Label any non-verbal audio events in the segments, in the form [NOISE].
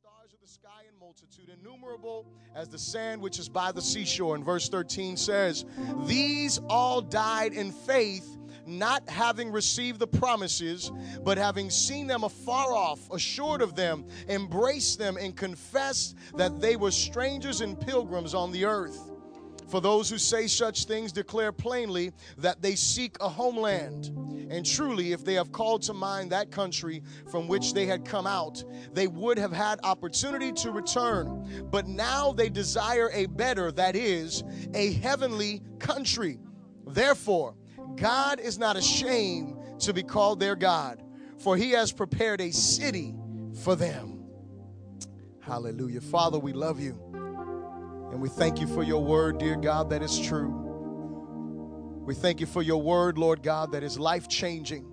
stars of the sky in multitude, innumerable as the sand which is by the seashore. And verse 13 says, These all died in faith, not having received the promises, but having seen them afar off, assured of them, embraced them, and confessed that they were strangers and pilgrims on the earth. For those who say such things declare plainly that they seek a homeland. And truly, if they have called to mind that country from which they had come out, they would have had opportunity to return. But now they desire a better, that is, a heavenly country. Therefore, God is not ashamed to be called their God, for he has prepared a city for them. Hallelujah. Father, we love you. And we thank you for your word, dear God, that is true. We thank you for your word, Lord God, that is life changing.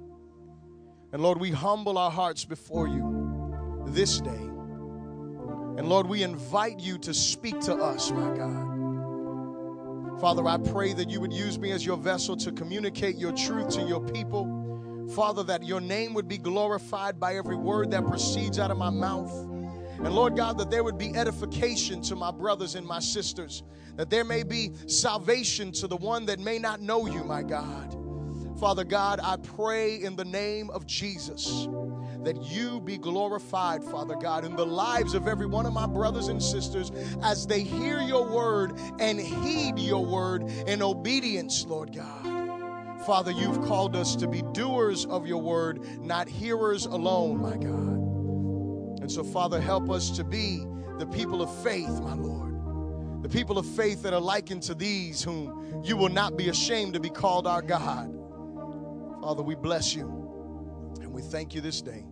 And Lord, we humble our hearts before you this day. And Lord, we invite you to speak to us, my God. Father, I pray that you would use me as your vessel to communicate your truth to your people. Father, that your name would be glorified by every word that proceeds out of my mouth. And Lord God, that there would be edification to my brothers and my sisters, that there may be salvation to the one that may not know you, my God. Father God, I pray in the name of Jesus that you be glorified, Father God, in the lives of every one of my brothers and sisters as they hear your word and heed your word in obedience, Lord God. Father, you've called us to be doers of your word, not hearers alone, my God. And so, Father, help us to be the people of faith, my Lord. The people of faith that are likened to these whom you will not be ashamed to be called our God. Father, we bless you and we thank you this day.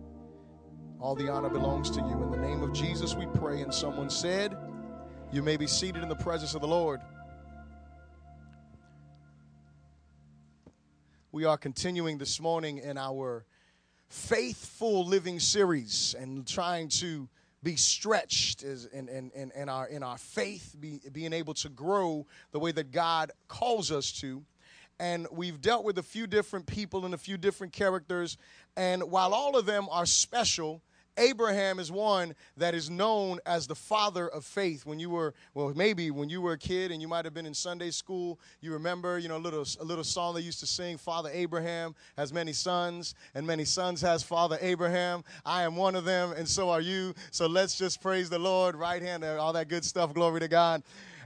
All the honor belongs to you. In the name of Jesus, we pray. And someone said, You may be seated in the presence of the Lord. We are continuing this morning in our faithful living series and trying to be stretched in, in, in, in, our, in our faith, be, being able to grow the way that God calls us to. And we've dealt with a few different people and a few different characters. And while all of them are special, Abraham is one that is known as the father of faith. When you were, well, maybe when you were a kid and you might have been in Sunday school, you remember, you know, a little, a little song they used to sing, Father Abraham has many sons, and many sons has Father Abraham. I am one of them, and so are you. So let's just praise the Lord, right hand, all that good stuff, glory to God.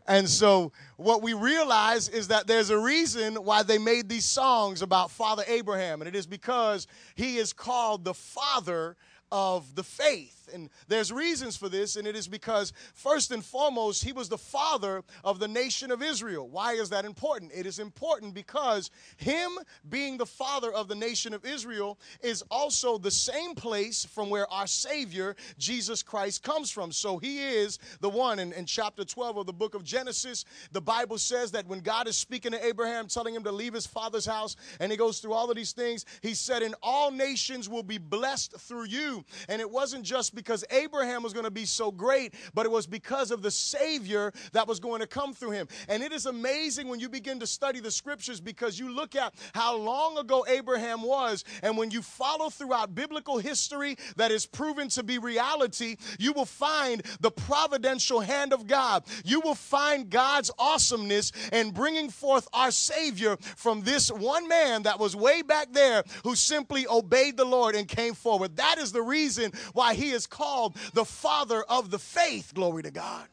And so, what we realize is that there's a reason why they made these songs about Father Abraham, and it is because he is called the father of the faith. And there's reasons for this, and it is because, first and foremost, he was the father of the nation of Israel. Why is that important? It is important because him being the father of the nation of Israel is also the same place from where our Savior, Jesus Christ, comes from. So he is the one. In, in chapter 12 of the book of Genesis, the Bible says that when God is speaking to Abraham, telling him to leave his father's house, and he goes through all of these things, he said, And all nations will be blessed through you. And it wasn't just because Abraham was going to be so great, but it was because of the Savior that was going to come through him. And it is amazing when you begin to study the scriptures because you look at how long ago Abraham was, and when you follow throughout biblical history that is proven to be reality, you will find the providential hand of God. You will find God's awesomeness in bringing forth our Savior from this one man that was way back there who simply obeyed the Lord and came forward. That is the reason why he is called the father of the faith. Glory to God.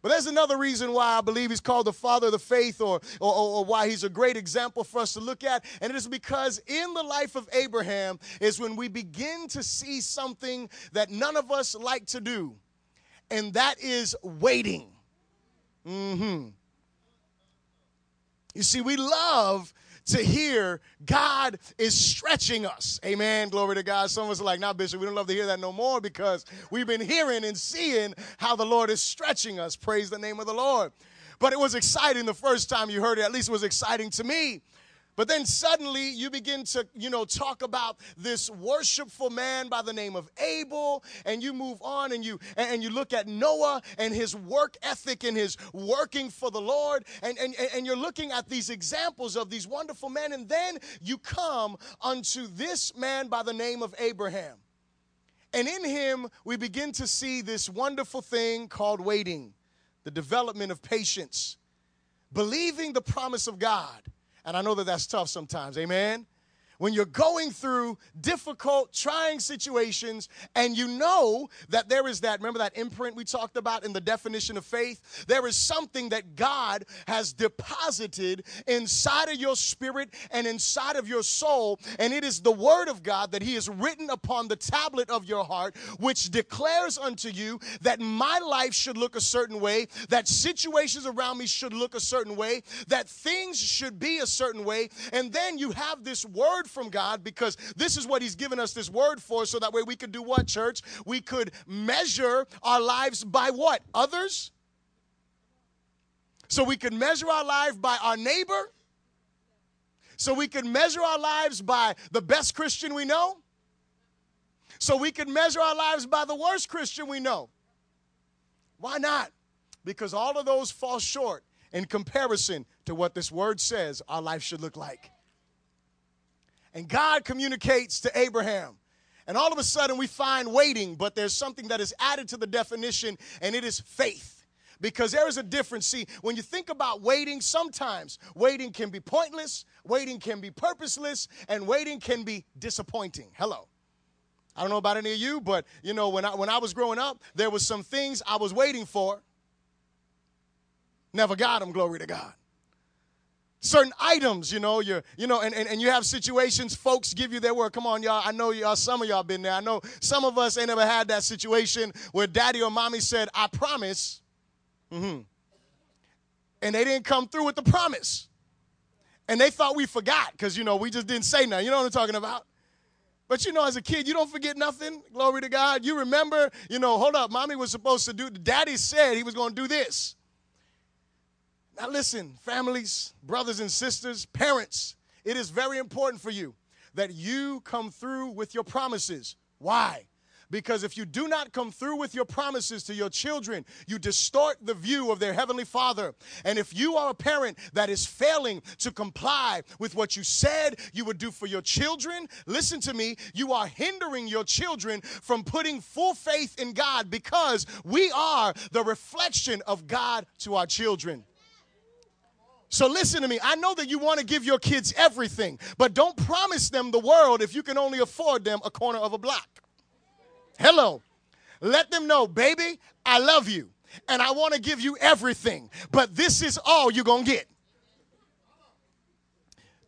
But there's another reason why I believe he's called the father of the faith or, or, or, why he's a great example for us to look at. And it is because in the life of Abraham is when we begin to see something that none of us like to do, and that is waiting. Mm-hmm. You see, we love to hear God is stretching us. Amen. Glory to God. Some of us are like, nah, Bishop, we don't love to hear that no more because we've been hearing and seeing how the Lord is stretching us. Praise the name of the Lord. But it was exciting the first time you heard it. At least it was exciting to me. But then suddenly you begin to, you know, talk about this worshipful man by the name of Abel, and you move on and you and you look at Noah and his work ethic and his working for the Lord, and, and, and you're looking at these examples of these wonderful men, and then you come unto this man by the name of Abraham. And in him, we begin to see this wonderful thing called waiting, the development of patience, believing the promise of God. And I know that that's tough sometimes, amen? When you're going through difficult, trying situations, and you know that there is that, remember that imprint we talked about in the definition of faith? There is something that God has deposited inside of your spirit and inside of your soul, and it is the word of God that He has written upon the tablet of your heart, which declares unto you that my life should look a certain way, that situations around me should look a certain way, that things should be a certain way, and then you have this word from God because this is what He's given us this word for, so that way we could do what, church? We could measure our lives by what? Others? So we could measure our life by our neighbor? So we could measure our lives by the best Christian we know? So we could measure our lives by the worst Christian we know? Why not? Because all of those fall short in comparison to what this word says our life should look like. And God communicates to Abraham. And all of a sudden we find waiting, but there's something that is added to the definition, and it is faith. Because there is a difference. See, when you think about waiting, sometimes waiting can be pointless, waiting can be purposeless, and waiting can be disappointing. Hello. I don't know about any of you, but you know, when I when I was growing up, there was some things I was waiting for. Never got them, glory to God certain items, you know, you're, you know, and, and, and you have situations, folks give you their word. Come on, y'all. I know y'all, some of y'all been there. I know some of us ain't ever had that situation where daddy or mommy said, I promise. Mm-hmm. And they didn't come through with the promise. And they thought we forgot because, you know, we just didn't say nothing. You know what I'm talking about? But you know, as a kid, you don't forget nothing. Glory to God. You remember, you know, hold up, mommy was supposed to do, daddy said he was going to do this. Now, listen, families, brothers and sisters, parents, it is very important for you that you come through with your promises. Why? Because if you do not come through with your promises to your children, you distort the view of their Heavenly Father. And if you are a parent that is failing to comply with what you said you would do for your children, listen to me, you are hindering your children from putting full faith in God because we are the reflection of God to our children. So listen to me. I know that you want to give your kids everything, but don't promise them the world if you can only afford them a corner of a block. Hello. Let them know, baby, I love you and I want to give you everything, but this is all you're going to get.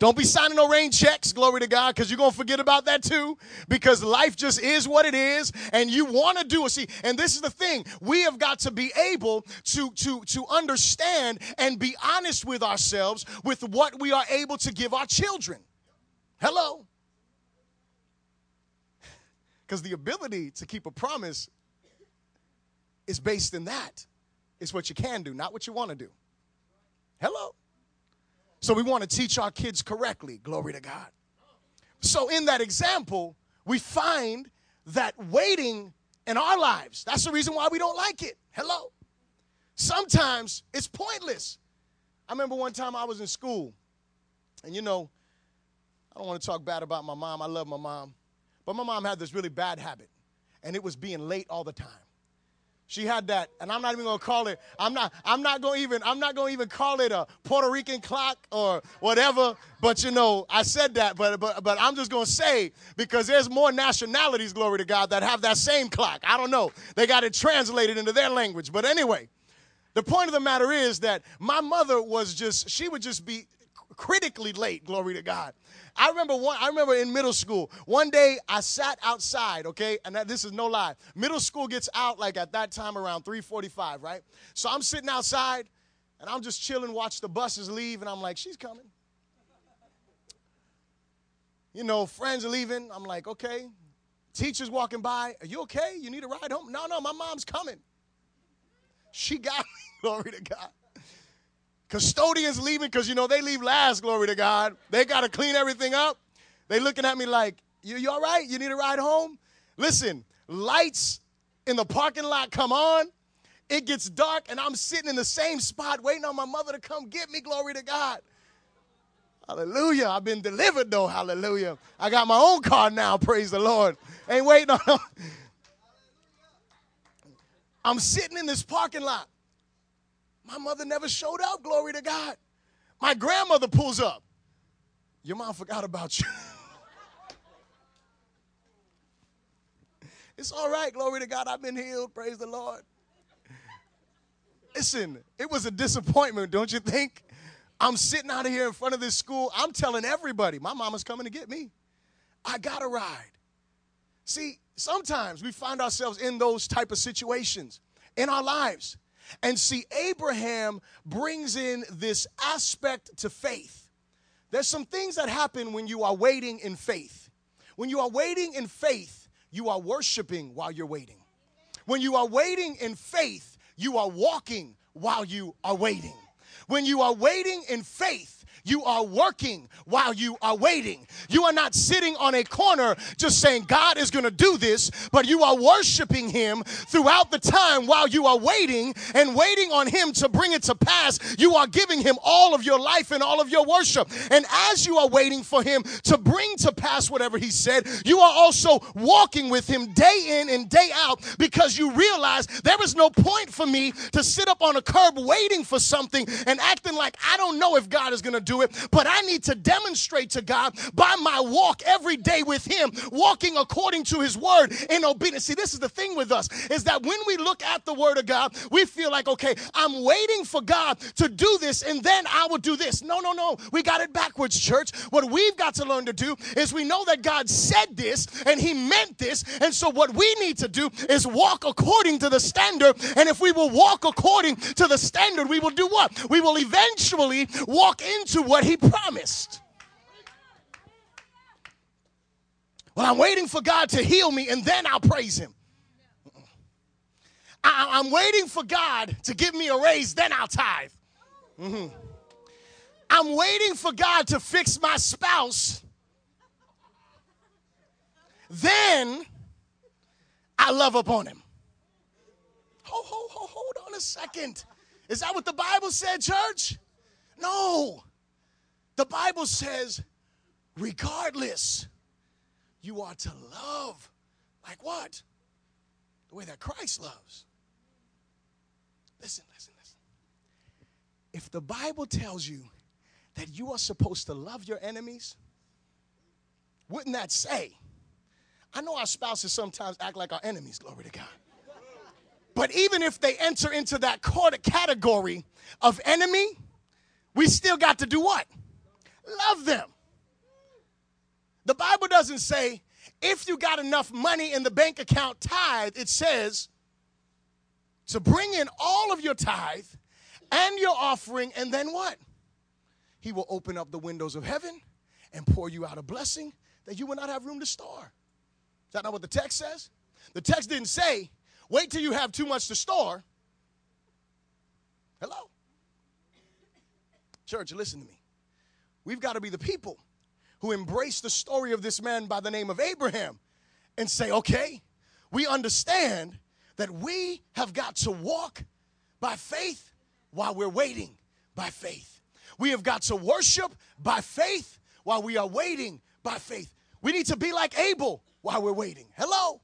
Don't be signing no rain checks, glory to God, because you're going to forget about that too. Because life just is what it is, and you want to do it. See, and this is the thing we have got to be able to, to, to understand and be honest with ourselves with what we are able to give our children. Hello. [LAUGHS] Because the ability to keep a promise is based in that. It's what you can do, not what you want to do. Hello. So we want to teach our kids correctly. Glory to God. So in that example, we find that waiting in our lives, that's the reason why we don't like it. Hello. Sometimes it's pointless. I remember one time I was in school, and you know, I don't want to talk bad about my mom. I love my mom. But my mom had this really bad habit, and it was being late all the time. She had that, and I'm not even gonna call it. I'm not. I'm not gonna even. I'm not gonna even call it a Puerto Rican clock or whatever. But you know, I said that. But but but I'm just gonna say because there's more nationalities, glory to God, that have that same clock. I don't know. They got it translated into their language. But anyway, the point of the matter is that my mother was just. She would just be critically late. Glory to God. I remember one. I remember in middle school. One day I sat outside. Okay, and that, this is no lie. Middle school gets out like at that time around 3:45, right? So I'm sitting outside, and I'm just chilling, watch the buses leave, and I'm like, she's coming. You know, friends are leaving. I'm like, okay. Teachers walking by. Are you okay? You need a ride home? No, no, my mom's coming. She got [LAUGHS] me. Glory to God. Custodians leaving because, you know, they leave last, glory to God. They got to clean everything up. They looking at me like, you, you all right? You need a ride home? Listen, lights in the parking lot come on. It gets dark, and I'm sitting in the same spot waiting on my mother to come get me, glory to God. Hallelujah. I've been delivered, though. Hallelujah. I got my own car now, praise the Lord. Ain't waiting on [LAUGHS] I'm sitting in this parking lot. My mother never showed up, glory to God. My grandmother pulls up. Your mom forgot about you. it's all right, glory to God. I've been healed, praise the Lord. Listen, it was a disappointment, don't you think? I'm sitting out of here in front of this school. I'm telling everybody, my mama's coming to get me. I got a ride. See, sometimes we find ourselves in those type of situations in our lives. And see, Abraham brings in this aspect to faith. There's some things that happen when you are waiting in faith. When you are waiting in faith, you are worshiping while you're waiting. When you are waiting in faith, you are walking while you are waiting. When you are waiting in faith, you are working while you are waiting. You are not sitting on a corner just saying, God is going to do this, but you are worshiping Him throughout the time while you are waiting and waiting on Him to bring it to pass. You are giving Him all of your life and all of your worship. And as you are waiting for Him to bring to pass whatever He said, you are also walking with Him day in and day out because you realize there is no point for me to sit up on a curb waiting for something and acting like I don't know if God is going to do do it, but I need to demonstrate to God by my walk every day with Him, walking according to His word in obedience. See, this is the thing with us is that when we look at the word of God, we feel like, okay, I'm waiting for God to do this and then I will do this. No, no, no. We got it backwards, church. What we've got to learn to do is we know that God said this and He meant this. And so what we need to do is walk according to the standard. And if we will walk according to the standard, we will do what? We will eventually walk into to what he promised. Well, I'm waiting for God to heal me and then I'll praise him. I, am waiting for God to give me a raise, then I'll tithe. Mm-hmm. I'm waiting for God to fix my spouse, then I love upon him. Hold, hold, hold, hold on a second. Is that what the Bible said, church? No. The Bible says, regardless, you are to love like what? The way that Christ loves. Listen, listen, listen. If the Bible tells you that you are supposed to love your enemies, wouldn't that say? I know our spouses sometimes act like our enemies, glory to God. But even if they enter into that category of enemy, we still got to do what? Love them. The Bible doesn't say if you got enough money in the bank account tithe, it says to bring in all of your tithe and your offering, and then what? He will open up the windows of heaven and pour you out a blessing that you will not have room to store. Is that not what the text says? The text didn't say, wait till you have too much to store. Hello? Church, listen to me. We've got to be the people who embrace the story of this man by the name of Abraham and say, okay, we understand that we have got to walk by faith while we're waiting by faith. We have got to worship by faith while we are waiting by faith. We need to be like Abel while we're waiting. Hello?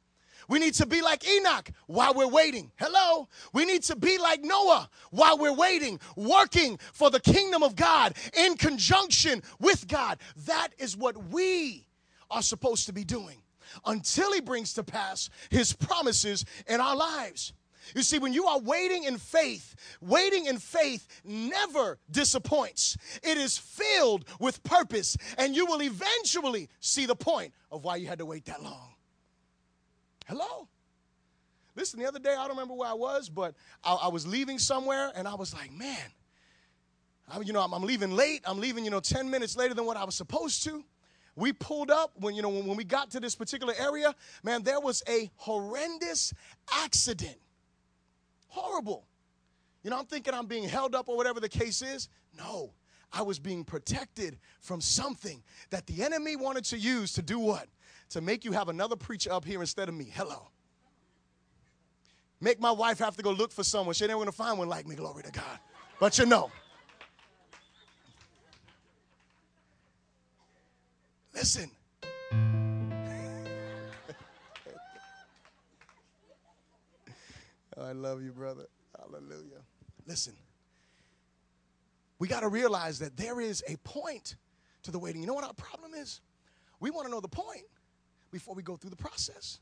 We need to be like Enoch while we're waiting. Hello. We need to be like Noah while we're waiting, working for the kingdom of God in conjunction with God. That is what we are supposed to be doing until He brings to pass His promises in our lives. You see, when you are waiting in faith, waiting in faith never disappoints. It is filled with purpose, and you will eventually see the point of why you had to wait that long. Hello? Listen, the other day, I don't remember where I was, but I, I was leaving somewhere and I was like, man, I, you know, I'm, I'm, leaving late. I'm leaving, you know, 10 minutes later than what I was supposed to. We pulled up when, you know, when, when we got to this particular area, man, there was a horrendous accident. Horrible. You know, I'm thinking I'm being held up or whatever the case is. No, I was being protected from something that the enemy wanted to use to do what? To make you have another preacher up here instead of me. Hello. Make my wife have to go look for someone. She ain't going to find one like me, glory to God. But you know. Listen. [LAUGHS] I love you, brother. Hallelujah. Listen, we got to realize that there is a point to the waiting. You know what our problem is? We want to know the point before we go through the process.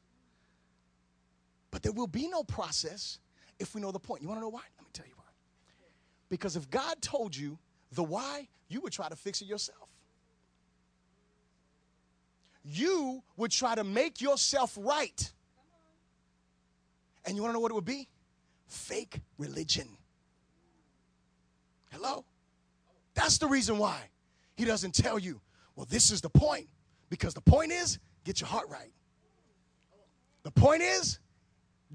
But there will be no process if we know the point. You want to know why? Let me tell you why. Because if God told you the why, you would try to fix it yourself. You would try to make yourself right. And you want to know what it would be? Fake religion. Hello? That's the reason why he doesn't tell you, well, this is the point. Because the point is, get your heart right. The point is,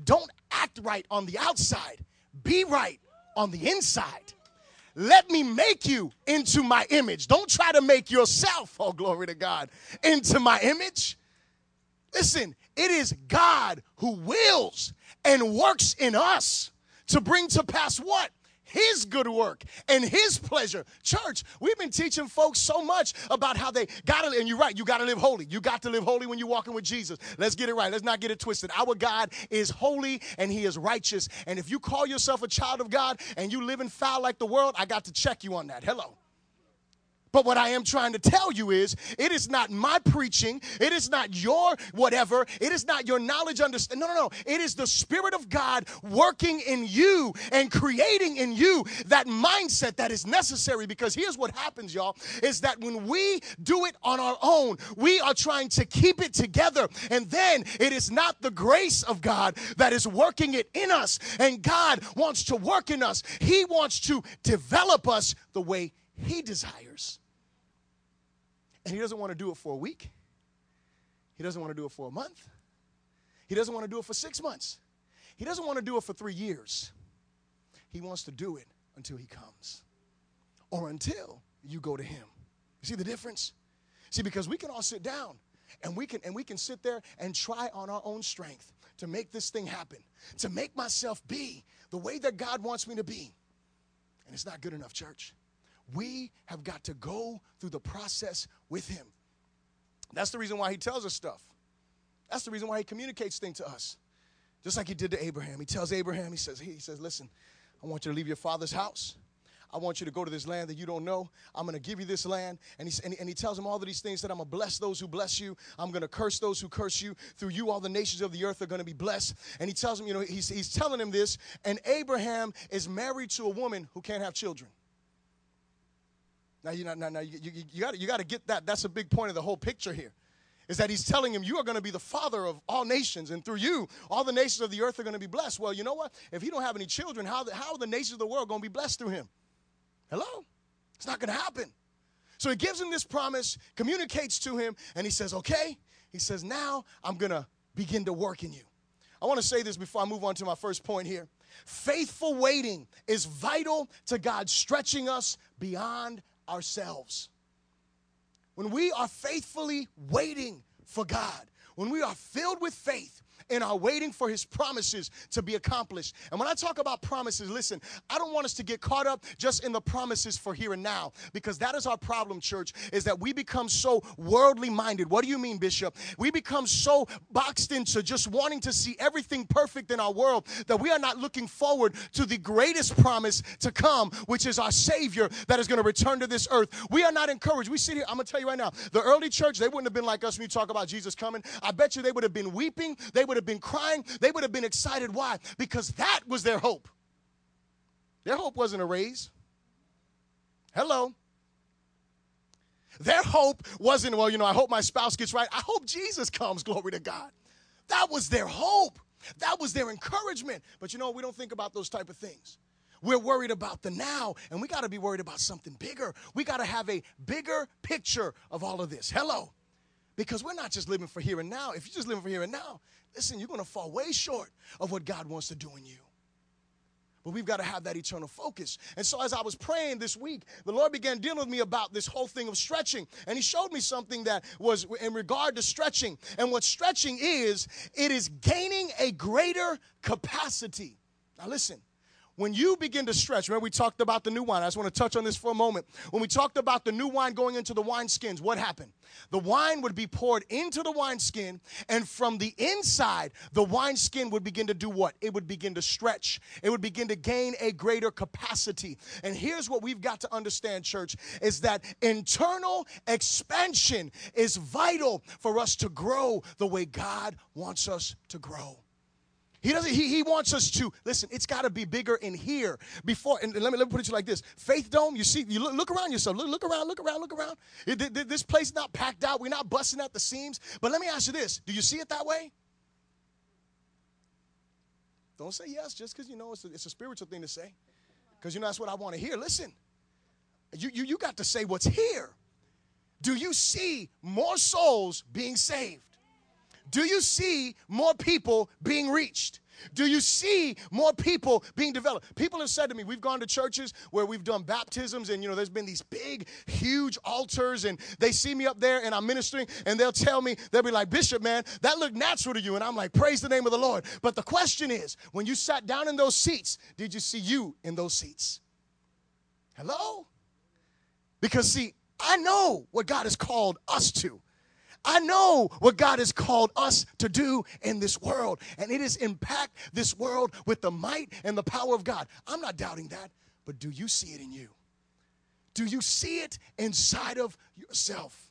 don't act right on the outside, be right on the inside. Let me make you into my image. Don't try to make yourself, oh, glory to God, into my image. Listen, it is God who wills and works in us to bring to pass what? His good work and his pleasure. Church, we've been teaching folks so much about how they gotta, and you're right, you gotta live holy. You got to live holy when you're walking with Jesus. Let's get it right. Let's not get it twisted. Our God is holy and he is righteous. And if you call yourself a child of God and you live in foul like the world, I got to check you on that. Hello. But what I am trying to tell you is it is not my preaching, it is not your whatever, it is not your knowledge understand. No, no, no. It is the spirit of God working in you and creating in you that mindset that is necessary because here's what happens y'all is that when we do it on our own, we are trying to keep it together and then it is not the grace of God that is working it in us and God wants to work in us. He wants to develop us the way he desires. And He doesn't want to do it for a week, He doesn't want to do it for a month, He doesn't want to do it for six months, He doesn't want to do it for three years. He wants to do it until He comes or until you go to Him. You see the difference? See, because we can all sit down and we can and we can sit there and try on our own strength to make this thing happen, to make myself be the way that God wants me to be. And it's not good enough, church. We have got to go through the process with Him. That's the reason why He tells us stuff. That's the reason why He communicates things to us. Just like He did to Abraham. He tells Abraham, He says, He says, Listen, I want you to leave your father's house. I want you to go to this land that you don't know. I'm going to give you this land. And he, and, he, and he tells him all of these things that I'm going to bless those who bless you. I'm going to curse those who curse you. Through you, all the nations of the earth are going to be blessed. And he tells him, you know, he's, he's telling him this. And Abraham is married to a woman who can't have children. Now, you, now, now, you, you, you got you to get that. That's a big point of the whole picture here. Is that he's telling him, You are going to be the father of all nations, and through you, all the nations of the earth are going to be blessed. Well, you know what? If he don't have any children, how, the, how are the nations of the world going to be blessed through him? Hello? It's not going to happen. So he gives him this promise, communicates to him, and he says, Okay. He says, Now I'm going to begin to work in you. I want to say this before I move on to my first point here. Faithful waiting is vital to God stretching us beyond ourselves. When we are faithfully waiting for God, when we are filled with faith, and are waiting for his promises to be accomplished. And when I talk about promises, listen, I don't want us to get caught up just in the promises for here and now because that is our problem, church, is that we become so worldly minded. What do you mean, Bishop? We become so boxed into just wanting to see everything perfect in our world that we are not looking forward to the greatest promise to come, which is our Savior that is going to return to this earth. We are not encouraged. We sit here, I'm going to tell you right now, the early church, they wouldn't have been like us when you talk about Jesus coming. I bet you they would have been weeping. They would have been crying, they would have been excited. Why? Because that was their hope. Their hope wasn't a raise. Hello. Their hope wasn't, well, you know, I hope my spouse gets right. I hope Jesus comes, [LAUGHS] glory to God. That was their hope. That was their encouragement. But you know, we don't think about those type of things. We're worried about the now, and we got to be worried about something bigger. We got to have a bigger picture of all of this. Hello. Because we're not just living for here and now. If you're just living for here and now, listen, you're going to fall way short of what God wants to do in you. But we've got to have that eternal focus. And so, as I was praying this week, the Lord began dealing with me about this whole thing of stretching. And He showed me something that was in regard to stretching. And what stretching is, it is gaining a greater capacity. Now, listen, when you begin to stretch, remember we talked about the new wine. I just want to touch on this for a moment. When we talked about the new wine going into the wineskins, what happened? The wine would be poured into the wineskin, and from the inside, the wineskin would begin to do what? It would begin to stretch. It would begin to gain a greater capacity. And here's what we've got to understand, church, is that internal expansion is vital for us to grow the way God wants us to grow. He doesn't. He, he wants us to listen. It's got to be bigger in here before. And let me let me put it to you like this: Faith Dome. You see, you look, look around yourself. Look, look around. Look around. Look around. It, this place not packed out. We're not busting at the seams. But let me ask you this: Do you see it that way? Don't say yes just because you know it's a, it's a spiritual thing to say, because you know that's what I want to hear. Listen, you, you you got to say what's here. Do you see more souls being saved? Do you see more people being reached? Do you see more people being developed? People have said to me, we've gone to churches where we've done baptisms and you know there's been these big huge altars and they see me up there and I'm ministering and they'll tell me they'll be like, "Bishop, man, that looked natural to you." And I'm like, "Praise the name of the Lord." But the question is, when you sat down in those seats, did you see you in those seats? Hello? Because see, I know what God has called us to. I know what God has called us to do in this world, and it is impact this world with the might and the power of God. I'm not doubting that, but do you see it in you? Do you see it inside of yourself?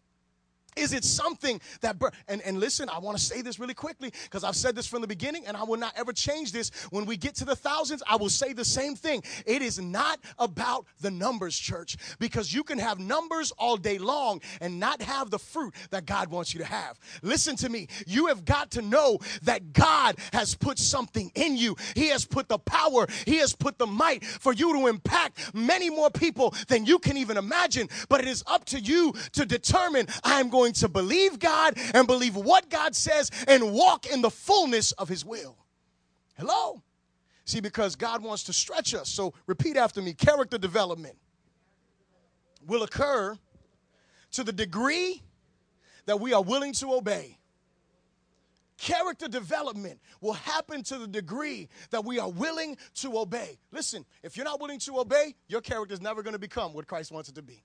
Is it something that, bur- and, and listen, I want to say this really quickly because I've said this from the beginning and I will not ever change this. When we get to the thousands, I will say the same thing. It is not about the numbers, church, because you can have numbers all day long and not have the fruit that God wants you to have. Listen to me. You have got to know that God has put something in you. He has put the power, He has put the might for you to impact many more people than you can even imagine. But it is up to you to determine I'm going going to believe God and believe what God says and walk in the fullness of His will. Hello? See, because God wants to stretch us. So repeat after me character development will occur to the degree that we are willing to obey. Character development will happen to the degree that we are willing to obey. Listen, if you're not willing to obey, your character is never going to become what Christ wants it to be.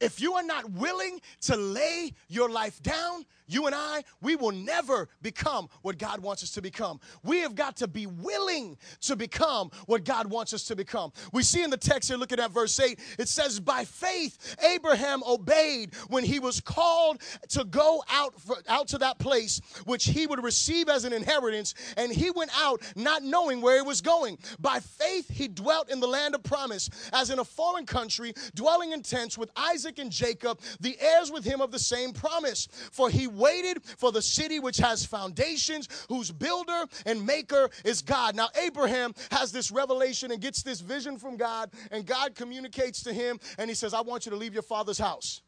If you are not willing to lay your life down, you and I, we will never become what God wants us to become. We have got to be willing to become what God wants us to become. We see in the text here, looking at verse 8, it says, By faith, Abraham obeyed when he was called to go out, for, out to that place which he would receive as an inheritance, and he went out not knowing where he was going. By faith, he dwelt in the land of promise, as in a foreign country, dwelling in tents with Isaac Isaac and Jacob, the heirs with him of the same promise. For he waited for the city which has foundations, whose builder and maker is God. Now, Abraham has this revelation and gets this vision from God, and God communicates to him, and he says, I want you to leave your father's house.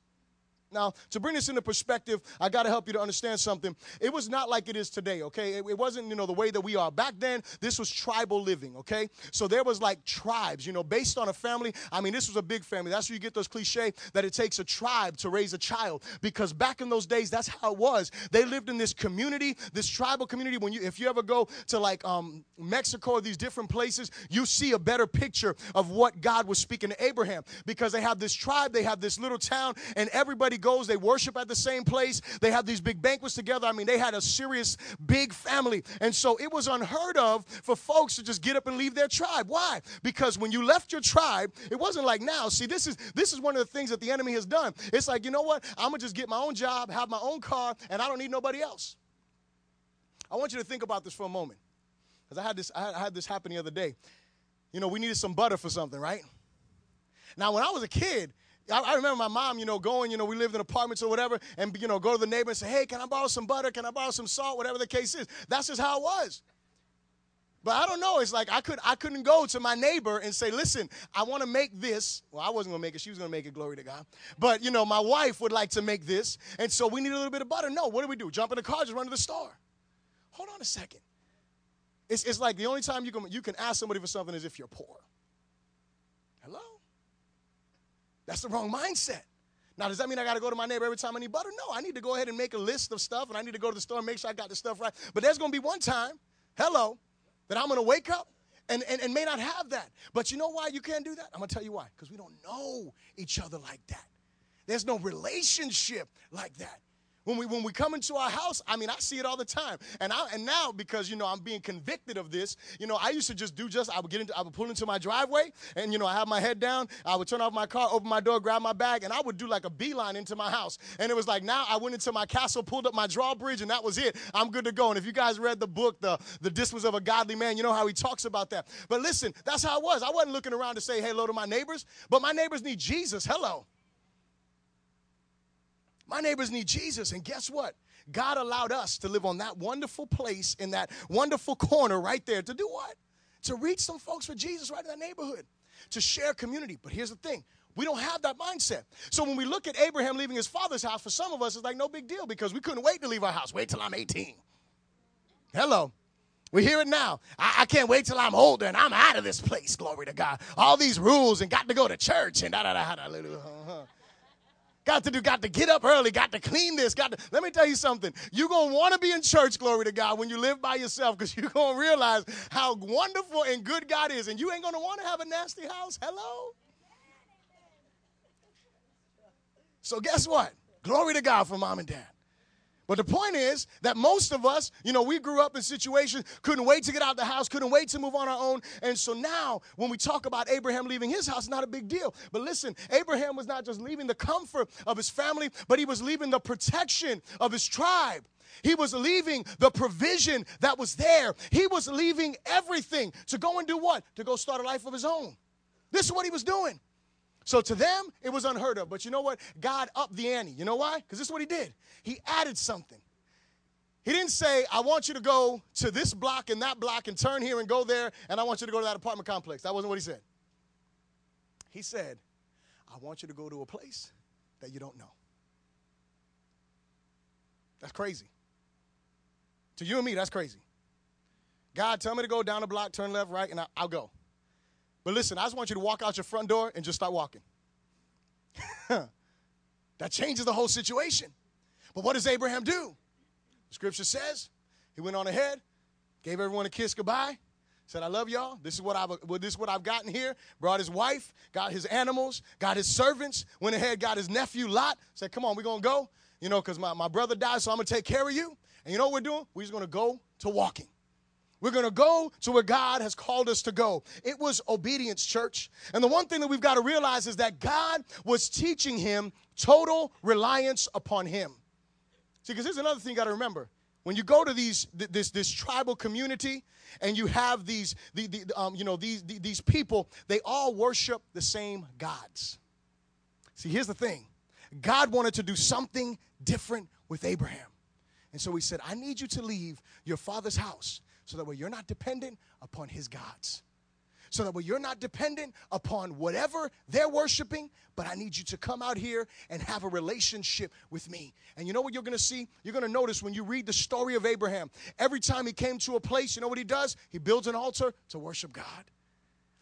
Now, to bring this into perspective, I got to help you to understand something. It was not like it is today, okay? It, it, wasn't, you know, the way that we are. Back then, this was tribal living, okay? So there was like tribes, you know, based on a family. I mean, this was a big family. That's where you get those cliche that it takes a tribe to raise a child because back in those days, that's how it was. They lived in this community, this tribal community. When you, if you ever go to like um, Mexico or these different places, you see a better picture of what God was speaking to Abraham because they have this tribe, they have this little town, and everybody goes, they worship at the same place, they have these big banquets together. I mean, they had a serious big family. And so it was unheard of for folks to just get up and leave their tribe. Why? Because when you left your tribe, it wasn't like now. See, this is this is one of the things that the enemy has done. It's like, you know what? I'm gonna just get my own job, have my own car, and I don't need nobody else. I want you to think about this for a moment. Because I had this, I had this happen the other day. You know, we needed some butter for something, right? Now, when I was a kid, I, I, remember my mom, you know, going, you know, we lived in apartments or whatever, and, you know, go to the neighbor and say, hey, can I borrow some butter? Can I borrow some salt? Whatever the case is. That's just how it was. But I don't know. It's like I could I couldn't go to my neighbor and say, "Listen, I want to make this." Well, I wasn't going to make it. She was going to make it. Glory to God. But you know, my wife would like to make this, and so we need a little bit of butter. No, what do we do? Jump in the car, just run to the store. Hold on a second. It's, it's like the only time you can you can ask somebody for something is if you're poor. Hello. That's the wrong mindset. Now, does that mean I got to go to my neighbor every time I need butter? No, I need to go ahead and make a list of stuff, and I need to go to the store and make sure I got the stuff right. But there's going to be one time, hello, that I'm going to wake up and, and, and may not have that. But you know why you can't do that? I'm going to tell you why. Because we don't know each other like that. There's no relationship like that. When we when we come into our house, I mean, I see it all the time. And I and now because you know I'm being convicted of this, you know, I used to just do just I would get into I would pull into my driveway and you know I have my head down, I would turn off my car, open my door, grab my bag, and I would do like a beeline into my house. And it was like now I went into my castle, pulled up my drawbridge, and that was it. I'm good to go. And if you guys read the book, the the Disciplines of a Godly Man, you know how he talks about that. But listen, that's how it was. I wasn't looking around to say hello to my neighbors, but my neighbors need Jesus. Hello. My neighbors need Jesus. And guess what? God allowed us to live on that wonderful place in that wonderful corner right there to do what? To reach some folks for Jesus right in that neighborhood, to share community. But here's the thing we don't have that mindset. So when we look at Abraham leaving his father's house, for some of us, it's like no big deal because we couldn't wait to leave our house. Wait till I'm 18. Hello. We hear it now. I, I, can't wait till I'm older and I'm out of this place. Glory to God. All these rules and got to go to church and da da da da. da. Got to do, got to get up early, got to clean this, got to. Let me tell you something. You're going to want to be in church, glory to God, when you live by yourself because [LAUGHS] you're going to realize how wonderful and good God is. And you ain't going to want to have a nasty house. Hello? So, guess what? Glory to God for mom and dad. But the point is that most of us, you know, we grew up in situations, couldn't wait to get out of the house, couldn't wait to move on our own. And so now, when we talk about Abraham leaving his house, not a big deal. But listen, Abraham was not just leaving the comfort of his family, but he was leaving the protection of his tribe. He was leaving the provision that was there. He was leaving everything to go and do what? To go start a life of his own. This is what he was doing. So to them, it was unheard of. But you know what? God upped the ante. You know why? Because this is what he did. He added something. He didn't say, I want you to go to this block and that block and turn here and go there, and I want you to go to that apartment complex. That wasn't what he said. He said, I want you to go to a place that you don't know. That's crazy. To you and me, that's crazy. God, tell me to go down the block, turn left, right, and I'll go. But listen, I just want you to walk out your front door and just start walking. [LAUGHS] that changes the whole situation. But what does Abraham do? The scripture says he went on ahead, gave everyone a kiss goodbye, said, I love y'all. This is what I've this is what I've gotten here. Brought his wife, got his animals, got his servants, went ahead, got his nephew Lot, said, Come on, we're gonna go. You know, because my, my brother died, so I'm gonna take care of you. And you know what we're doing? We're just gonna go to walking. We're going to go to where God has called us to go. It was obedience, church. And the one thing that we've got to realize is that God was teaching him total reliance upon him. See, because here's another thing you got to remember. When you go to these this this tribal community and you have these the, the um, you know these these people, they all worship the same gods. See, here's the thing. God wanted to do something different with Abraham. And so he said, I need you to leave your father's house so that way you're not dependent upon his gods. So that way you're not dependent upon whatever they're worshiping, but I need you to come out here and have a relationship with me. And you know what you're gonna see? You're gonna notice when you read the story of Abraham, every time he came to a place, you know what he does? He builds an altar to worship God.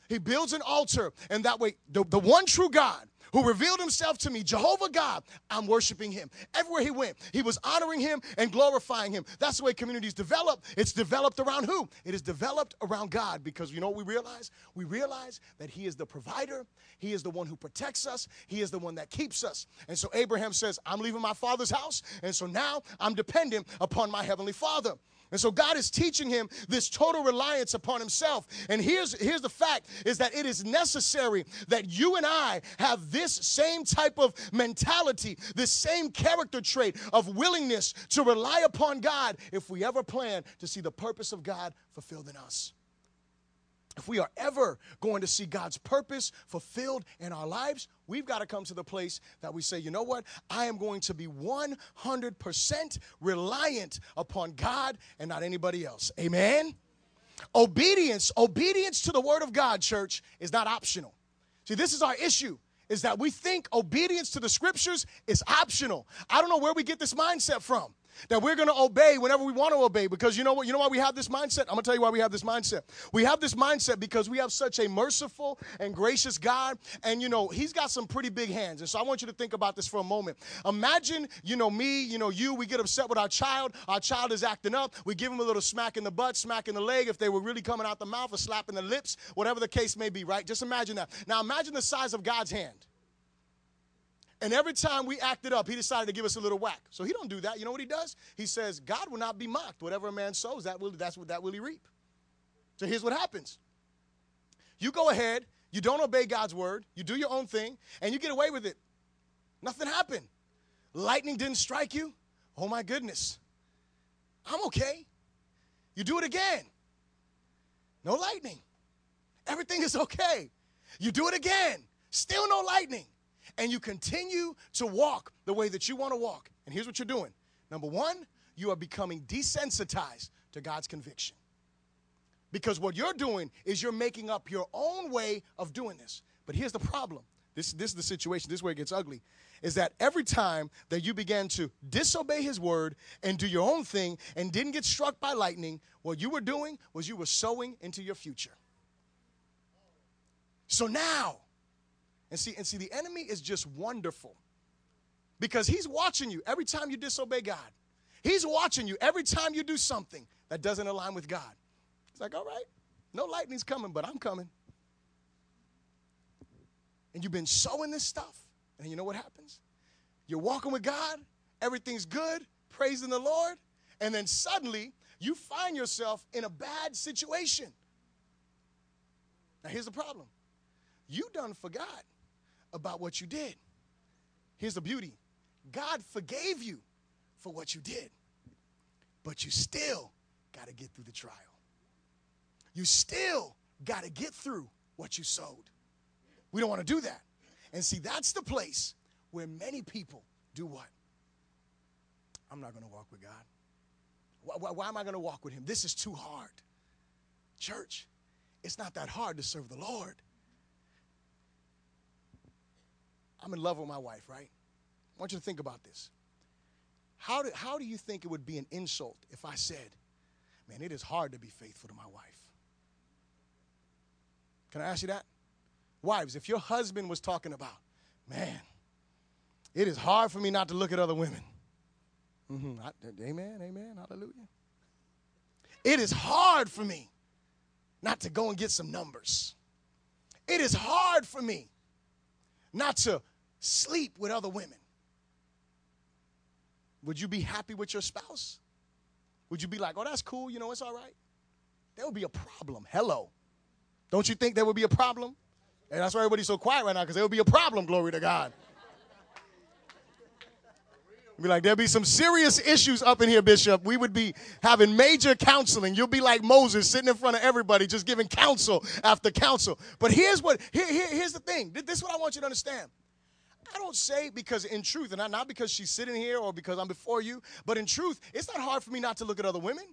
He builds an altar, and that way, the, the one true God who revealed himself to me, Jehovah God, I'm worshiping him. Everywhere he went, he was honoring him and glorifying him. That's the way communities develop. It's developed around who? It is developed around God because you know what we realize? We realize that he is the provider, he is the one who protects us, he is the one that keeps us. And so Abraham says, I'm leaving my father's house, and so now I'm dependent upon my heavenly father. And so God is teaching him this total reliance upon himself. And here's, here's the fact is that it is necessary that you and I have this same type of mentality, this same character trait of willingness to rely upon God if we ever plan to see the purpose of God fulfilled in us. If we are ever going to see God's purpose fulfilled in our lives, we've got to come to the place that we say, you know what? I am going to be 100% reliant upon God and not anybody else. Amen? Obedience, obedience to the word of God, church, is not optional. See, this is our issue is that we think obedience to the scriptures is optional. I don't know where we get this mindset from. That we're going to obey whenever we want to obey because you know what you know why we have this mindset? I'm going to tell you why we have this mindset. We have this mindset because we have such a merciful and gracious god and you know he's got some pretty big hands and so i want you to think about this for a moment. Imagine you know me you know you we get upset with our child our child is acting up we give him a little smack in the butt smack in the leg if they were really coming out the mouth or slapping the lips whatever the case may be right? Just imagine that. Now imagine the size of god's hand and every time we acted up, he decided to give us a little whack. So he don't do that. You know what he does? He says, God will not be mocked. Whatever a man sows, that will, that's what that will he reap. So here's what happens. You go ahead, you don't obey God's word, you do your own thing, and you get away with it. Nothing happened. Lightning didn't strike you. Oh my goodness. I'm okay. You do it again. No lightning. Everything is okay. You do it again. Still no lightning and you continue to walk the way that you want to walk. And here's what you're doing number one, you are becoming desensitized to God's conviction. Because what you're doing is you're making up your own way of doing this. But here's the problem this, this is the situation, this is where it gets ugly. Is that every time that you began to disobey his word and do your own thing and didn't get struck by lightning, what you were doing was you were sowing into your future. So now, and see, and see, the enemy is just wonderful because he's watching you every time you disobey God. He's watching you every time you do something that doesn't align with God. It's like, all right, no lightning's coming, but I'm coming. And you've been sowing this stuff, and you know what happens? You're walking with God, everything's good, praising the Lord, and then suddenly you find yourself in a bad situation. Now, here's the problem you done forgot about what you did. Here's the beauty God forgave you for what you did, but you still got to get through the trial. You still got to get through what you sowed. We don't want to do that. And see, that's the place where many people do what? I'm not going to walk with God. Why, why, why am I going to walk with Him? This is too hard. Church, it's not that hard to serve the Lord. I'm in love with my wife, right? I want you to think about this. How do, how do you think it would be an insult if I said, man, it is hard to be faithful to my wife? Can I ask you that? Wives, if your husband was talking about, man, it is hard for me not to look at other women. Mm-hmm. Amen, amen, hallelujah. It is hard for me not to go and get some numbers. It is hard for me not to sleep with other women, would you be happy with your spouse? Would you be like, oh, that's cool, you know, it's all right? There would be a problem. Hello. Don't you think there would be a problem? And that's why everybody's so quiet right now, because there would be a problem, glory to God. Be like, there'd be some serious issues up in here, Bishop. We would be having major counseling. You'll be like Moses sitting in front of everybody, just giving counsel after counsel. But here's what here, here, here's the thing. This is what I want you to understand. I don't say because in truth, and not because she's sitting here or because I'm before you, but in truth, it's not hard for me not to look at other women.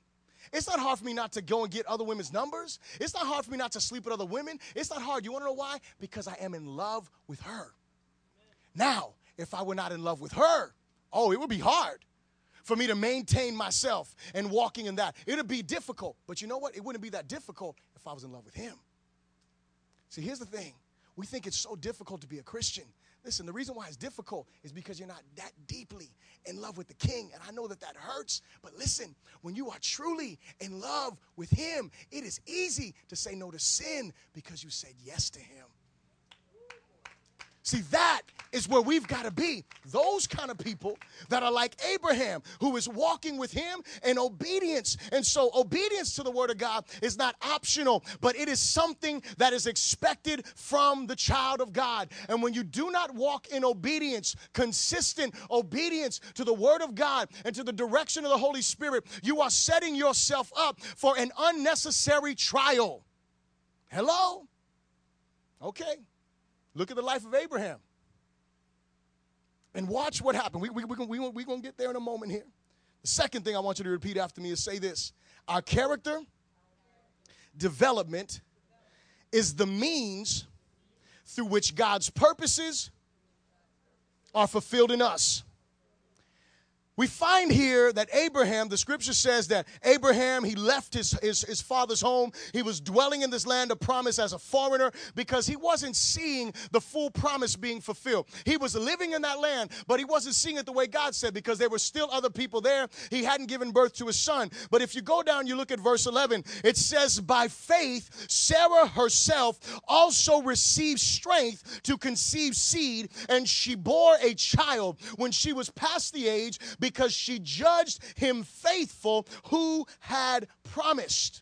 It's not hard for me not to go and get other women's numbers. It's not hard for me not to sleep with other women. It's not hard. You want to know why? Because I am in love with her. Now, if I were not in love with her, Oh, it would be hard for me to maintain myself and walking in that. It would be difficult. But you know what? It wouldn't be that difficult if I was in love with Him. See, here's the thing we think it's so difficult to be a Christian. Listen, the reason why it's difficult is because you're not that deeply in love with the King. And I know that that hurts. But listen, when you are truly in love with Him, it is easy to say no to sin because you said yes to Him. See, that is where we've got to be. Those kind of people that are like Abraham, who is walking with him in obedience. And so, obedience to the word of God is not optional, but it is something that is expected from the child of God. And when you do not walk in obedience, consistent obedience to the word of God and to the direction of the Holy Spirit, you are setting yourself up for an unnecessary trial. Hello? Okay. Look at the life of Abraham. And watch what happened. We, we, we, we, we're going to get there in a moment here. The second thing I want you to repeat after me is say this Our character development is the means through which God's purposes are fulfilled in us. We find here that Abraham, the scripture says that Abraham, he left his, his, his, father's home. He was dwelling in this land of promise as a foreigner because he wasn't seeing the full promise being fulfilled. He was living in that land, but he wasn't seeing it the way God said because there were still other people there. He hadn't given birth to his son. But if you go down, you look at verse 11, it says, By faith, Sarah herself also received strength to conceive seed, and she bore a child when she was past the age because she judged him faithful who had promised.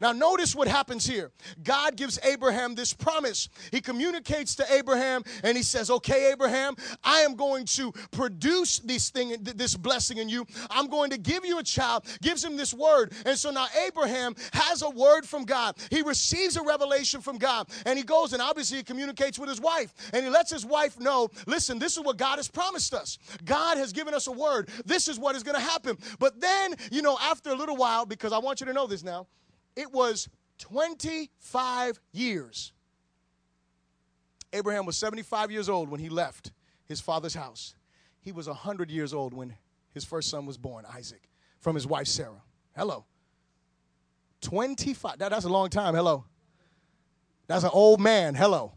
Now, notice what happens here. God gives Abraham this promise. He communicates to Abraham and he says, Okay, Abraham, I am going to produce this thing, this blessing in you. I'm going to give you a child, gives him this word. And so now Abraham has a word from God. He receives a revelation from God and he goes and obviously he communicates with his wife and he lets his wife know listen, this is what God has promised us. God has given us a word. This is what is going to happen. But then, you know, after a little while, because I want you to know this now, it was 25 years. Abraham was 75 years old when he left his father's house. He was 100 years old when his first son was born, Isaac, from his wife Sarah. Hello. 25. That, that's a long time. Hello. That's an old man. Hello.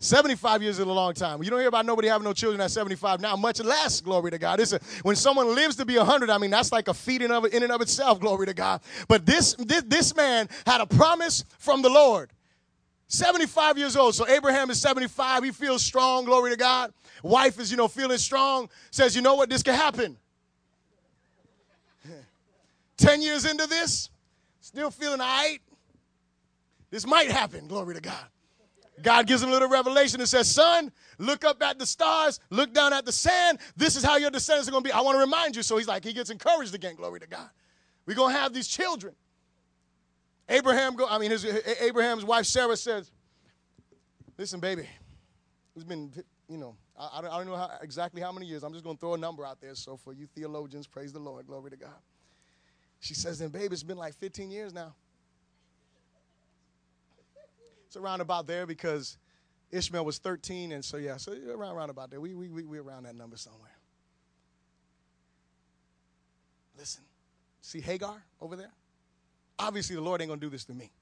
75 years is a long time. You don't hear about nobody having no children at 75 now, much less, glory to God. It's a, when someone lives to be 100, I mean, that's like a feat in, of, in and of itself, glory to God. But this, this, this man had a promise from the Lord. 75 years old. So Abraham is 75. He feels strong, glory to God. Wife is, you know, feeling strong, says, you know what, this can happen. [LAUGHS] 10 years into this, still feeling all right. This might happen, glory to God. God gives him a little revelation and says, Son, look up at the stars, look down at the sand. This is how your descendants are going to be. I want to remind you. So he's like, he gets encouraged again. Glory to God. We're going to have these children. Abraham, go, I mean, his, Abraham's wife Sarah says, Listen, baby, it's been, you know, I, I don't know how, exactly how many years. I'm just going to throw a number out there. So for you theologians, praise the Lord. Glory to God. She says, Then, baby, it's been like 15 years now. It's around about there because Ishmael was 13, and so yeah, so around, around about there. We, we, we, we're around that number somewhere. Listen, see Hagar over there? Obviously, the Lord ain't gonna do this to me.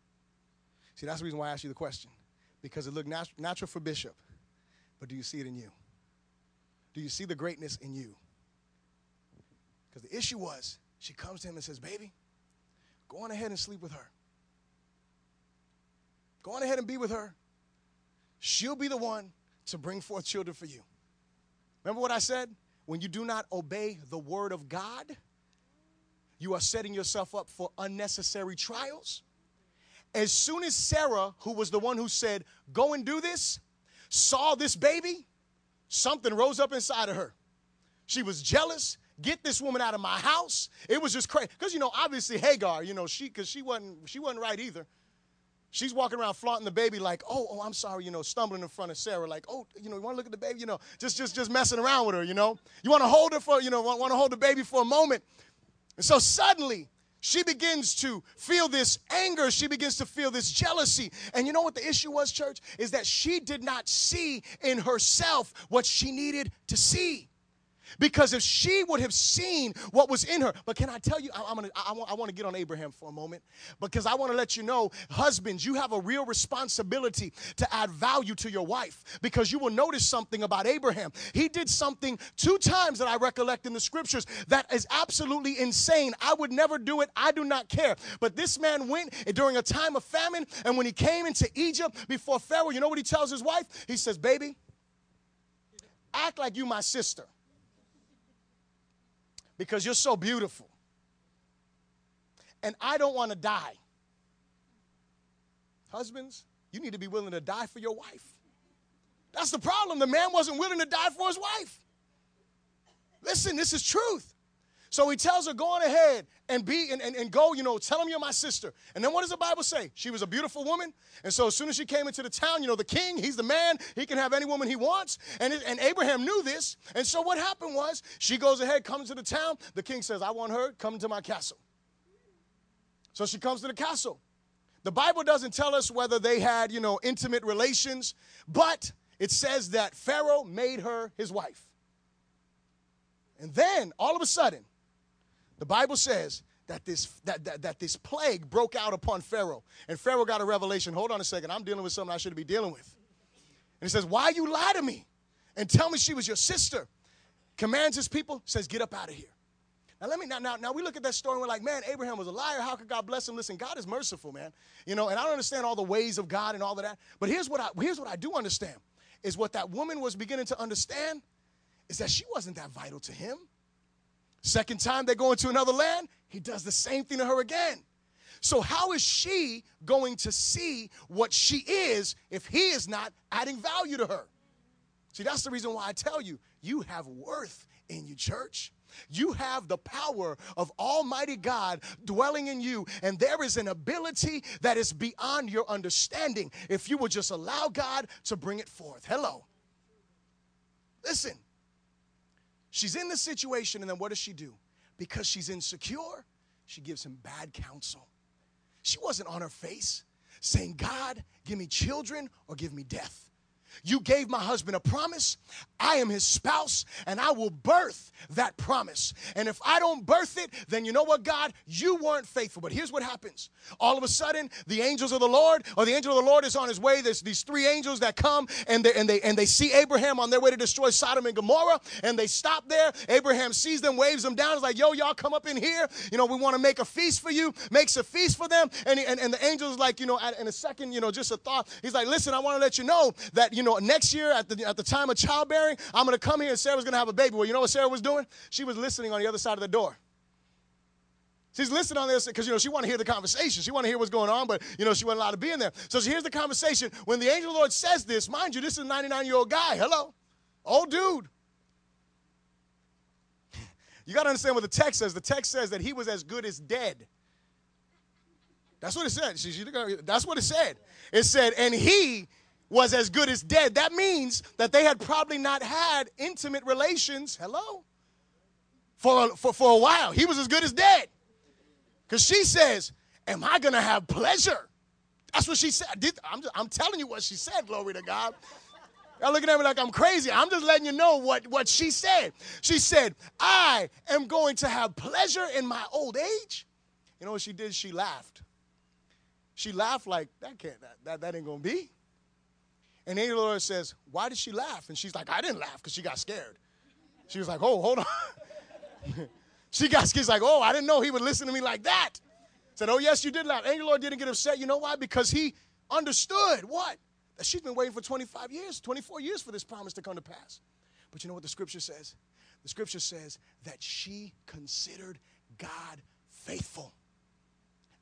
See, that's the reason why I asked you the question. Because it looked nat- natural for Bishop, but do you see it in you? Do you see the greatness in you? Because the issue was, she comes to him and says, Baby, go on ahead and sleep with her. Go on ahead and be with her. She'll be the one to bring forth children for you. Remember what I said? When you do not obey the word of God, you are setting yourself up for unnecessary trials. As soon as Sarah, who was the one who said, Go and do this, saw this baby, something rose up inside of her. She was jealous. Get this woman out of my house. It was just crazy. Because, you know, obviously Hagar, you know, she, because she wasn't, she wasn't right either. She's walking around flaunting the baby like, oh, oh, I'm sorry, you know, stumbling in front of Sarah, like, oh, you know, you want to look at the baby, you know, just, just, just messing around with her, you know. You want to hold her for, you know, want to hold the baby for a moment. And so suddenly, she begins to feel this anger. She begins to feel this jealousy. And you know what the issue was, church? Is that she did not see in herself what she needed to see. Because if she would have seen what was in her, but can I tell you, I, am gonna, I, want, I want to get on Abraham for a moment because I want to let you know, husbands, you have a real responsibility to add value to your wife because you will notice something about Abraham. He did something two times that I recollect in the scriptures that is absolutely insane. I would never do it. I do not care. But this man went during a time of famine, and when he came into Egypt before Pharaoh, you know what he tells his wife? He says, Baby, act like you my sister because you're so beautiful. And I don't want to die. Husbands, you need to be willing to die for your wife. That's the problem. The man wasn't willing to die for his wife. Listen, this is truth. So he tells her, go on ahead and be and, and, and go, you know, tell him you're my sister. And then what does the Bible say? She was a beautiful woman. And so as soon as she came into the town, you know, the king, he's the man, he can have any woman he wants. And, and Abraham knew this. And so what happened was she goes ahead, comes to the town. The king says, I want her, come to my castle. So she comes to the castle. The Bible doesn't tell us whether they had, you know, intimate relations, but it says that Pharaoh made her his wife. And then all of a sudden, the Bible says that this, that, that, that this plague broke out upon Pharaoh. And Pharaoh got a revelation. Hold on a second, I'm dealing with something I shouldn't be dealing with. And he says, Why you lie to me and tell me she was your sister? Commands his people, says, Get up out of here. Now let me now, now now we look at that story and we're like, man, Abraham was a liar. How could God bless him? Listen, God is merciful, man. You know, and I don't understand all the ways of God and all of that. But here's what I here's what I do understand is what that woman was beginning to understand is that she wasn't that vital to him. Second time they go into another land, he does the same thing to her again. So, how is she going to see what she is if he is not adding value to her? See, that's the reason why I tell you, you have worth in you, church. You have the power of Almighty God dwelling in you, and there is an ability that is beyond your understanding if you will just allow God to bring it forth. Hello. Listen, she's in this situation, and then what does she do? Because she's insecure, she gives him bad counsel. She wasn't on her face saying, God, give me children or give me death. You gave my husband a promise. I am his spouse, and I will birth that promise. And if I don't birth it, then you know what, God? You weren't faithful. But here's what happens all of a sudden, the angels of the Lord, or the angel of the Lord is on his way. There's these three angels that come and they, and they, and they see Abraham on their way to destroy Sodom and Gomorrah, and they stop there. Abraham sees them, waves them down. It's like, yo, y'all come up in here. You know, we want to make a feast for you, makes a feast for them. And, and, and the angel's like, you know, in a second, you know, just a thought. He's like, listen, I want to let you know that, you know, next year at the, at the time of childbearing, I'm going to come here and Sarah's going to have a baby. Well, you know what Sarah was doing? She was listening on the other side of the door. She's listening on this because you know she want to hear the conversation. She want to hear what's going on, but you know she wasn't allowed to be in there. So she hears the conversation. When the angel of the Lord says this, mind you, this is a 99 year old guy. Hello, old dude. You got to understand what the text says. The text says that he was as good as dead. That's what it said. That's what it said. It said, and he was as good as dead. That means that they had probably not had intimate relations, hello, for, for, for a while. He was as good as dead. Because she says, Am I going to have pleasure? That's what she said. I'm, just, I'm telling you what she said, glory to God. Y'all looking at me like I'm crazy. I'm just letting you know what, what she said. She said, I am going to have pleasure in my old age. You know what she did? She laughed. She laughed like, that can't, that, that, that ain't to be. And angel says, Why did she laugh? And she's like, I didn't laugh because she got scared. She was like, Oh, hold on. [LAUGHS] she got scared. She's like, Oh, I didn't know he would listen to me like that. Said, Oh, yes, you did laugh. Angel Lord didn't get upset. You know why? Because he understood what? That she's been waiting for 25 years, 24 years for this promise to come to pass. But you know what the scripture says? The scripture says that she considered God faithful.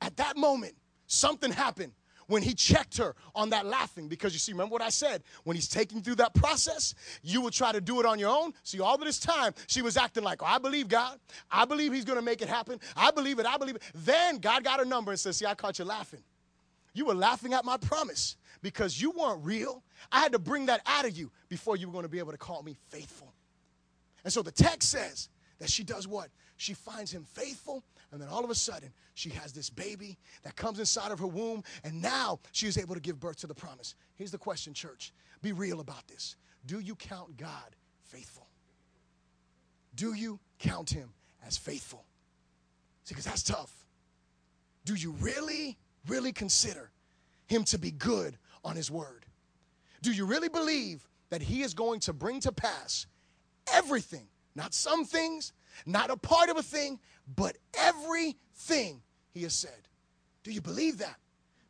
At that moment, something happened when he checked her on that laughing. Because you see, remember what I said? When he's taking through that process, you will try to do it on your own. See, all of this time, she was acting like, oh, I believe God. I believe he's going to make it happen. I believe it. I believe it. Then God got a number and says, See, I caught you laughing. You were laughing at my promise because you weren't real. I had to bring that out of you before you were going to be able to call me faithful. And so the text says that she does what? She finds him faithful and then all of a sudden, she has this baby that comes inside of her womb, and now she is able to give birth to the promise. Here's the question, church be real about this. Do you count God faithful? Do you count him as faithful? See, because that's tough. Do you really, really consider him to be good on his word? Do you really believe that he is going to bring to pass everything, not some things, not a part of a thing, but everything he has said. Do you believe that?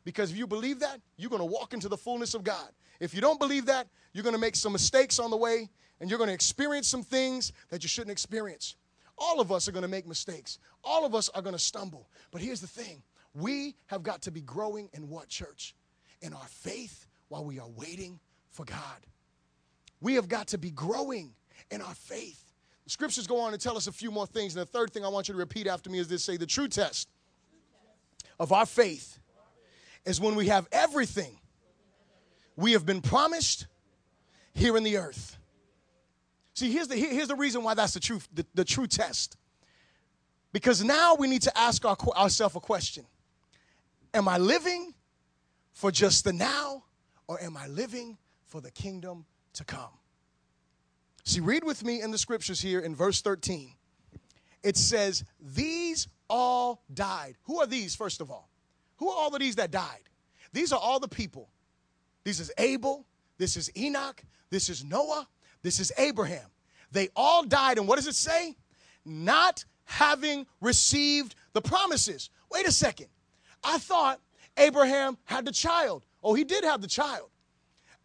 Because if you believe that, you're going to walk into the fullness of God. If you don't believe that, you're going to make some mistakes on the way and you're going to experience some things that you shouldn't experience. All of us are going to make mistakes. All of us are going to stumble. But here's the thing we have got to be growing in what, church? In our faith while we are waiting for God. We have got to be growing in our faith scriptures go on to tell us a few more things. And the third thing I want you to repeat after me is this say, the true test of our faith is when we have everything we have been promised here in the earth. See, here's the, here's the reason why that's the truth, the, the true test. Because now we need to ask our, ourselves a question Am I living for just the now, or am I living for the kingdom to come? See, read with me in the scriptures here in verse 13. It says, These all died. Who are these, first of all? Who are all of these that died? These are all the people. This is Abel, this is Enoch, this is Noah, this is Abraham. They all died, and what does it say? Not having received the promises. Wait a second. I thought Abraham had the child. Oh, he did have the child.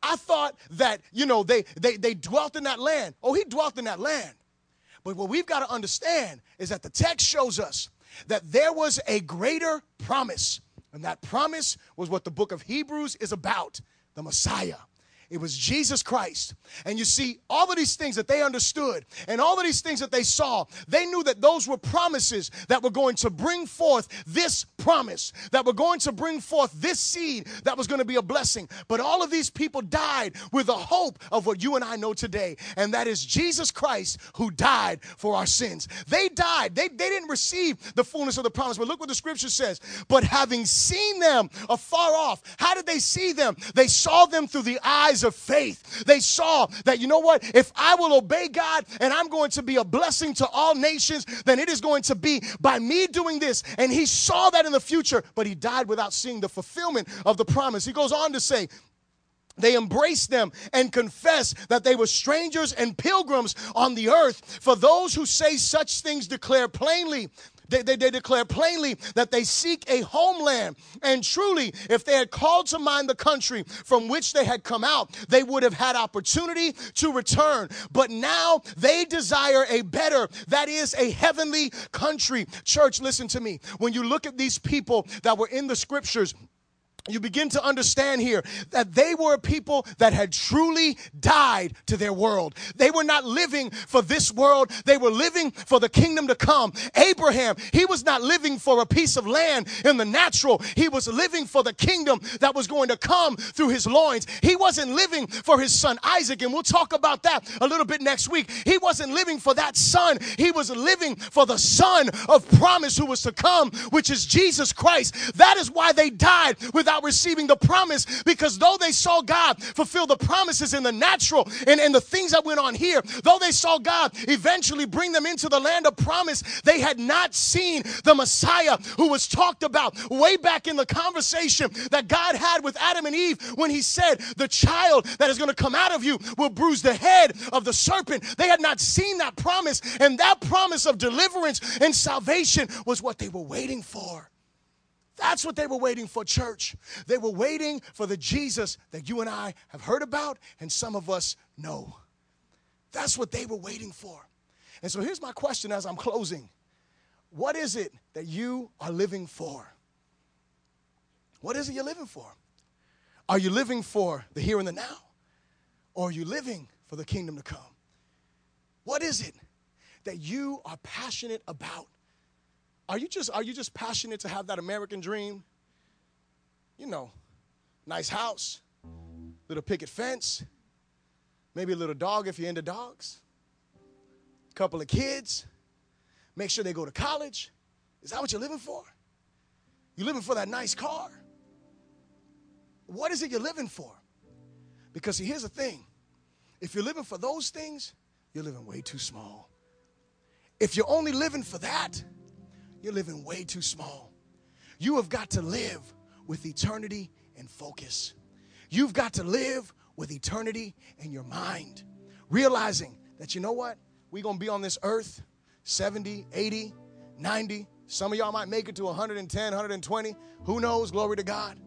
I thought that, you know, they, they, they dwelt in that land. Oh, he dwelt in that land. But what we've got to understand is that the text shows us that there was a greater promise. And that promise was what the book of Hebrews is about the Messiah. It was Jesus Christ. And you see, all of these things that they understood and all of these things that they saw, they knew that those were promises that were going to bring forth this promise, that were going to bring forth this seed that was going to be a blessing. But all of these people died with the hope of what you and I know today, and that is Jesus Christ who died for our sins. They died, they, they didn't receive the fullness of the promise. But look what the scripture says. But having seen them afar off, how did they see them? They saw them through the eyes of faith. They saw that, you know what? If I will obey God and I'm going to be a blessing to all nations, then it is going to be by me doing this. And he saw that in the future, but he died without seeing the fulfillment of the promise. He goes on to say, they embraced them and confessed that they were strangers and pilgrims on the earth. For those who say such things declare plainly they, they, they declare plainly that they seek a homeland. And truly, if they had called to mind the country from which they had come out, they would have had opportunity to return. But now they desire a better, that is a heavenly country. Church, listen to me. When you look at these people that were in the scriptures, you begin to understand here that they were people that had truly died to their world. They were not living for this world, they were living for the kingdom to come. Abraham, he was not living for a piece of land in the natural, he was living for the kingdom that was going to come through his loins. He wasn't living for his son Isaac, and we'll talk about that a little bit next week. He wasn't living for that son, he was living for the son of promise who was to come, which is Jesus Christ. That is why they died without without receiving the promise because though they saw God fulfill the promises in the natural and, and the things that went on here, though they saw God eventually bring them into the land of promise, they had not seen the Messiah who was talked about way back in the conversation that God had with Adam and Eve when he said, The child that is going to come out of you will bruise the head of the serpent. They had not seen that promise, and that promise of deliverance and salvation was what they were waiting for. That's what they were waiting for, church. They were waiting for the Jesus that you and I have heard about and some of us know. That's what they were waiting for. And so here's my question as I'm closing What is it that you are living for? What is it you're living for? Are you living for the here and the now? Or are you living for the kingdom to come? What is it that you are passionate about? Are you just are you just passionate to have that American dream? You know, nice house, little picket fence, maybe a little dog if you're into dogs, couple of kids, make sure they go to college. Is that what you're living for? You're living for that nice car. What is it you're living for? Because see, here's the thing. If you're living for those things, you're living way too small. If you're only living for that, you're living way too small. You have got to live with eternity in focus. You've got to live with eternity in your mind, realizing that you know what? We're going to be on this earth 70, 80, 90. Some of y'all might make it to 110, 120. Who knows? Glory to God.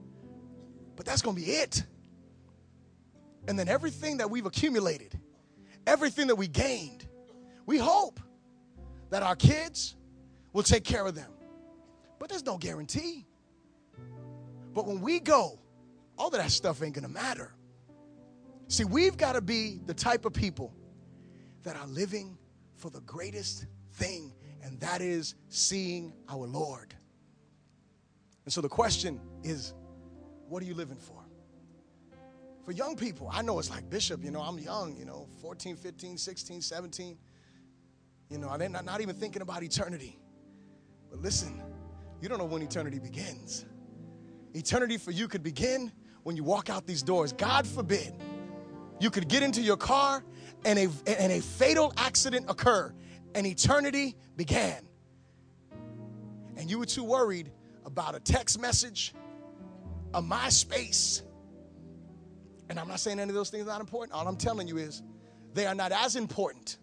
But that's going to be it. And then everything that we've accumulated, everything that we gained, we hope that our kids, will take care of them. But there's no guarantee. But when we go, all of that stuff ain't gonna matter. See, we've got to be the type of people that are living for the greatest thing, and that is seeing our Lord. And so the question is, what are you living for? For young people, I know it's like, Bishop, you know, I'm young, you know, 14, 15, 16, 17. You know, I'm not, not even thinking about eternity. But listen, you don't know when eternity begins. Eternity for you could begin when you walk out these doors. God forbid you could get into your car and a, and a fatal accident occur and eternity began. And you were too worried about a text message, a MySpace. And I'm not saying any of those things are not important. All I'm telling you is they are not as important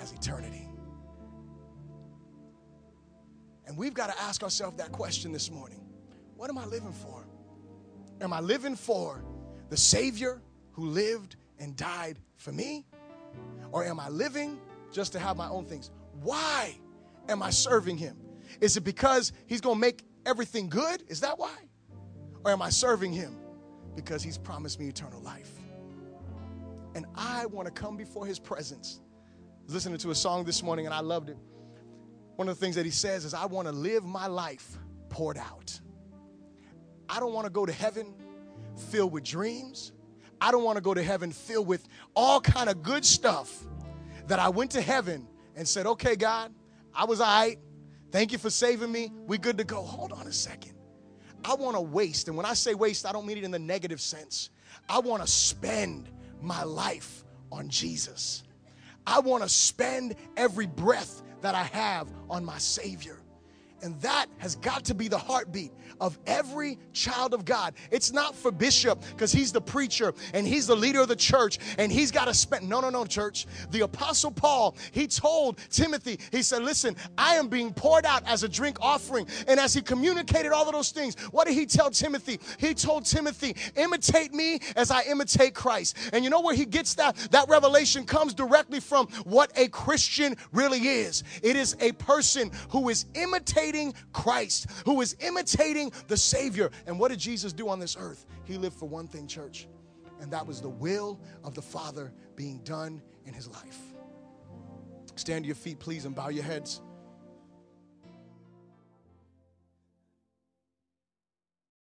as eternity. And we've got to ask ourselves that question this morning What am I living for? Am I living for the Savior who lived and died for me? Or am I living just to have my own things? Why am I serving Him? Is it because He's going to make everything good? Is that why? Or am I serving Him because He's promised me eternal life? And I want to come before His presence. listening to a song this morning and I loved it. One of the things that He says is, I want to live my life poured out. I don't want to go to heaven filled with dreams. I don't want to go to heaven filled with all kind of good stuff that I went to heaven and said, "Okay, God, I was all right. Thank you for saving me. We good to go." Hold on a second. I want to waste, and when I say waste, I don't mean it in the negative sense. I want to spend my life on Jesus. I want to spend every breath that I have on my Savior. And that has got to be the heartbeat of every child of God. It's not for Bishop because he's the preacher and he's the leader of the church and he's got to spend. No, no, no, church. The Apostle Paul, he told Timothy, he said, Listen, I am being poured out as a drink offering. And as he communicated all of those things, what did he tell Timothy? He told Timothy, Imitate me as I imitate Christ. And you know where he gets that? That revelation comes directly from what a Christian really is it is a person who is imitating imitating Christ, who is imitating the Savior. And what did Jesus do on this earth? He lived for one thing, church, and that was the will of the Father being done in his life. Stand to your feet, please, and bow your heads.